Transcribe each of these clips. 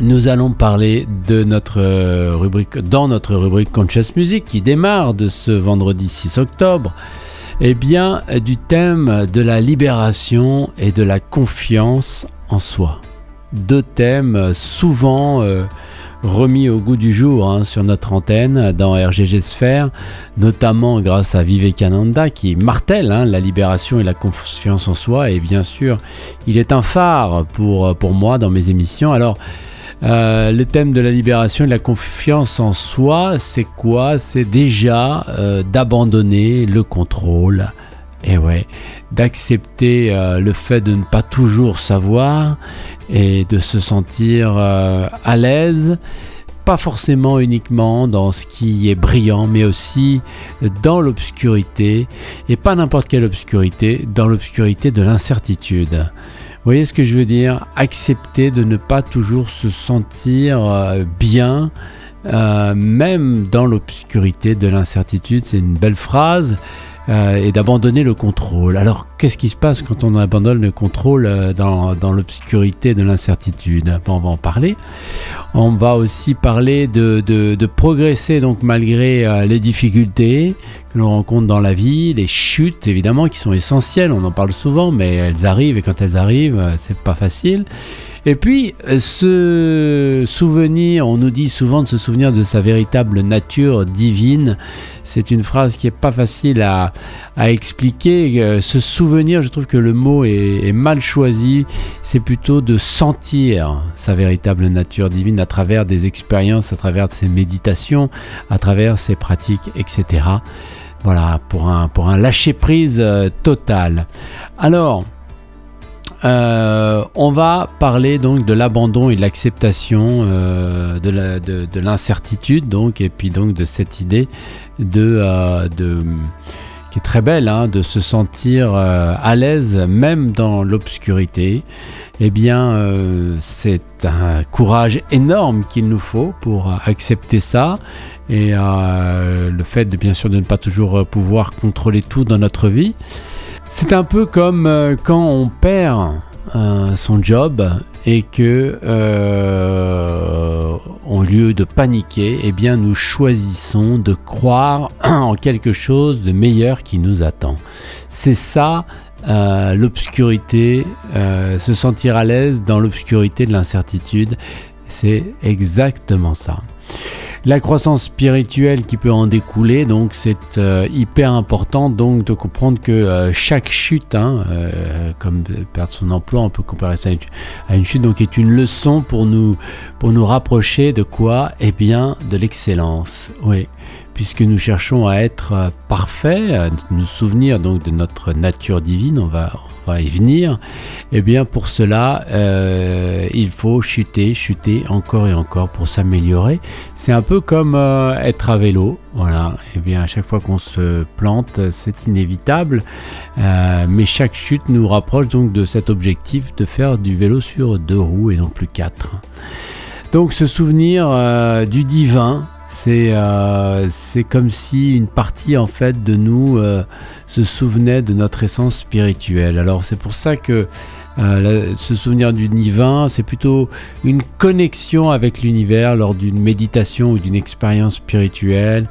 nous allons parler de notre euh, rubrique, dans notre rubrique Conscious Music qui démarre de ce vendredi 6 octobre, eh bien, du thème de la libération et de la confiance en soi. Deux thèmes souvent euh, remis au goût du jour hein, sur notre antenne dans RGG Sphère, notamment grâce à Vivekananda qui martèle hein, la libération et la confiance en soi. Et bien sûr, il est un phare pour, pour moi dans mes émissions. Alors, euh, le thème de la libération et de la confiance en soi, c'est quoi? C'est déjà euh, d'abandonner le contrôle. Et ouais, d'accepter euh, le fait de ne pas toujours savoir et de se sentir à l'aise pas forcément uniquement dans ce qui est brillant, mais aussi dans l'obscurité, et pas n'importe quelle obscurité, dans l'obscurité de l'incertitude. Voyez ce que je veux dire? Accepter de ne pas toujours se sentir euh, bien, euh, même dans l'obscurité de l'incertitude. C'est une belle phrase. Euh, et d'abandonner le contrôle. Alors, qu'est-ce qui se passe quand on abandonne le contrôle euh, dans, dans l'obscurité de l'incertitude? On va en parler. On va aussi parler de, de, progresser donc malgré euh, les difficultés que l'on rencontre dans la vie, les chutes évidemment qui sont essentielles. On en parle souvent, mais elles arrivent et quand elles arrivent, c'est pas facile. Et puis, se souvenir, on nous dit souvent de se souvenir de sa véritable nature divine. C'est une phrase qui n'est pas facile à, expliquer. Se souvenir, je trouve que le mot est, mal choisi. C'est plutôt de sentir sa véritable nature divine à travers des expériences, à travers ses méditations, à travers ses pratiques, etc. Voilà, pour un, pour un lâcher-prise euh, total. Alors, euh, on va parler donc de l'abandon et de l'acceptation euh, de l'incertitude, donc, et puis donc de cette idée de, euh, qui est très belle, hein, de se sentir à l'aise même dans l'obscurité. Eh bien, c'est un courage énorme qu'il nous faut pour accepter ça et le fait de bien sûr de ne pas toujours pouvoir contrôler tout dans notre vie. C'est un peu comme euh, quand on perd euh, son job et que, euh, au lieu de paniquer, eh bien, nous choisissons de croire en quelque chose de meilleur qui nous attend. C'est ça l'obscurité, se sentir à l'aise dans l'obscurité de l'incertitude. C'est exactement ça. La croissance spirituelle qui peut en découler, donc c'est euh, hyper important donc de comprendre que euh, chaque chute, hein, euh, comme perdre son emploi, on peut comparer ça à une, chute, donc est une leçon pour nous pour nous rapprocher de quoi? Eh bien, de l'excellence. Oui, puisque nous cherchons à être parfaits, à nous souvenir donc de notre nature divine, on va y venir, et eh bien pour cela, euh, il faut chuter, chuter encore et encore pour s'améliorer. C'est un peu comme euh, être à vélo. Voilà, eh bien à chaque fois qu'on se plante, c'est inévitable, euh, mais chaque chute nous rapproche donc de cet objectif de faire du vélo sur deux roues et non plus quatre. Donc ce souvenir du divin, euh, c'est comme si une partie en fait de nous euh, se souvenait de notre essence spirituelle. Alors c'est pour ça que euh, se souvenir du divin, c'est plutôt une connexion avec l'univers lors d'une méditation ou d'une expérience spirituelle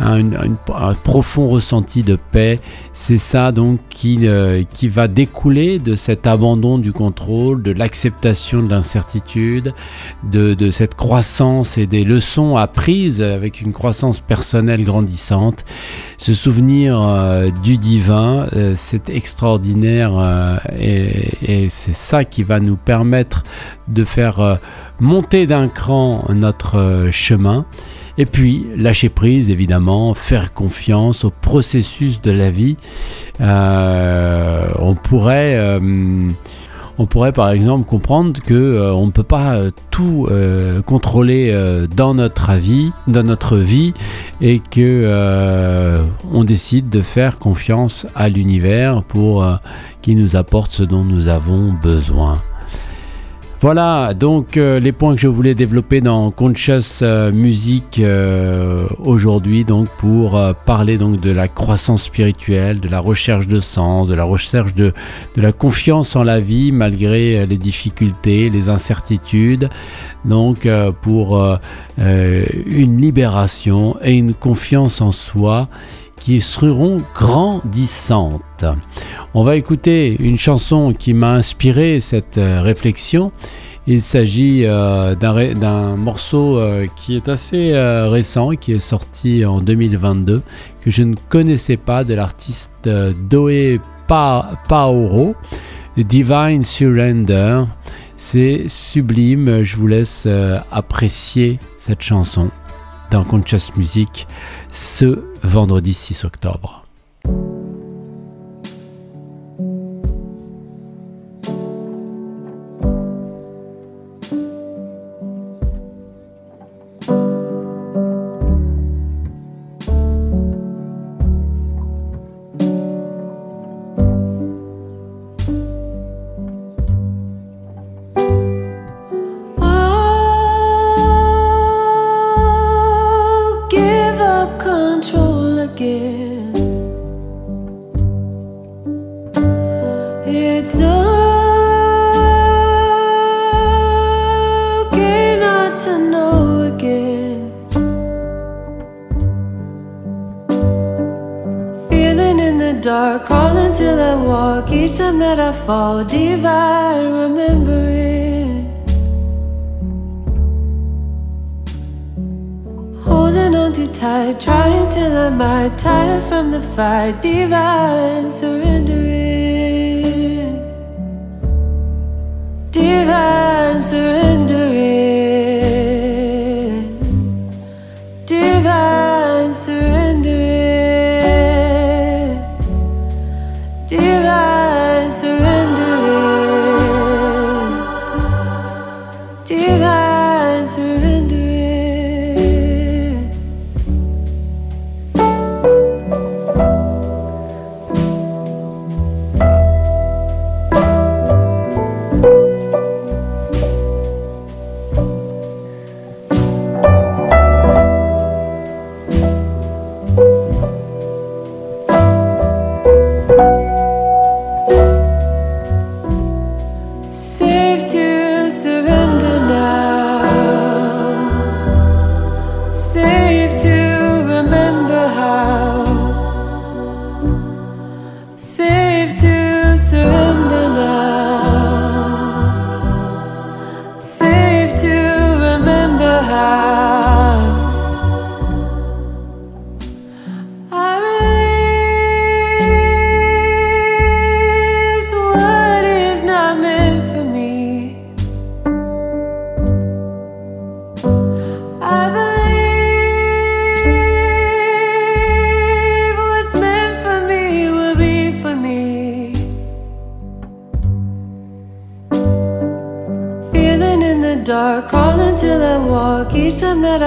un, profond ressenti de paix. C'est ça donc qui, euh, qui va découler de cet abandon du contrôle, de l'acceptation de l'incertitude, de, de, cette croissance et des leçons apprises avec une croissance personnelle grandissante. Ce souvenir euh, du divin, euh, c'est extraordinaire et c'est ça qui va nous permettre de faire monter d'un cran notre chemin. Et puis, lâcher prise, évidemment, faire confiance au processus de la vie. Euh, on pourrait... Euh, on pourrait par exemple comprendre que euh, on ne peut pas tout contrôler dans notre vie, dans notre vie, et que on décide de faire confiance à l'univers pour qu'il nous apporte ce dont nous avons besoin. Voilà, donc euh, les points que je voulais développer dans Conscious euh, Music euh, aujourd'hui, pour parler de la croissance spirituelle, de la recherche de sens, de la recherche de, de la confiance en la vie malgré les difficultés, les incertitudes, donc pour une libération et une confiance en soi qui seront grandissantes. On va écouter une chanson qui m'a inspiré cette euh, réflexion. Il s'agit euh, d'un morceau euh, qui est assez récent, qui est sorti en 2022, que je ne connaissais pas, de l'artiste Doe Paoro, Divine Surrender. C'est sublime, je vous laisse apprécier cette chanson dans Conscious Music ce vendredi 6 octobre. the dark, crawling till I walk. Each time that I fall, divine remembering. Holding on too tight, trying till I might, tired from the fight, divine surrendering. answer.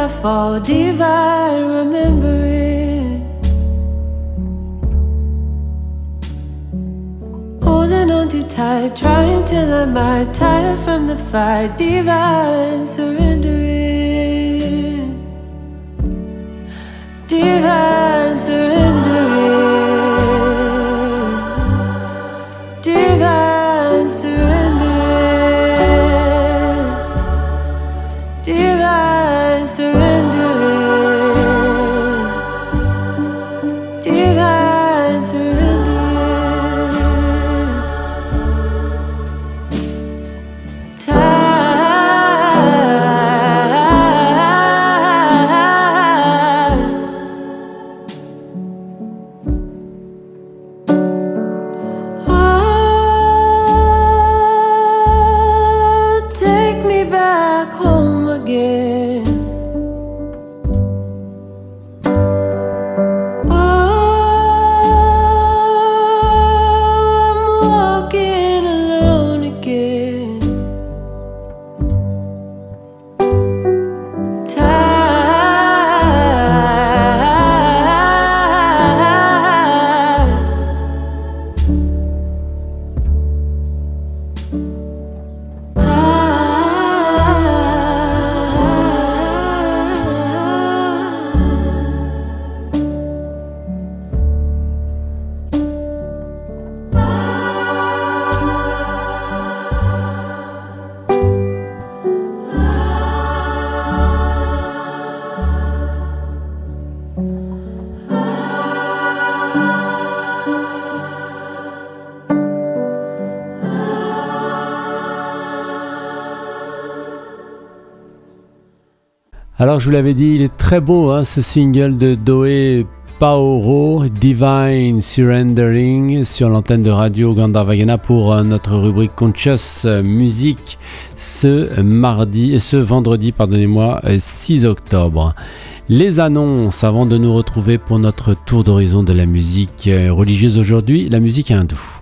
Fall, divine remembering. Holding on too tight, trying till I might tire from the fight, divine surrendering. Divine surrendering. Divine surrendering. Alors je vous l'avais dit, il est très beau hein, ce single de Doe Paoro, Divine Surrendering, sur l'antenne de radio Gandharvagana pour euh, notre rubrique Conscious Music ce mardi, et ce vendredi, pardonnez-moi, 6 euh, octobre. Les annonces avant de nous retrouver pour notre tour d'horizon de la musique euh, religieuse aujourd'hui, la musique hindoue.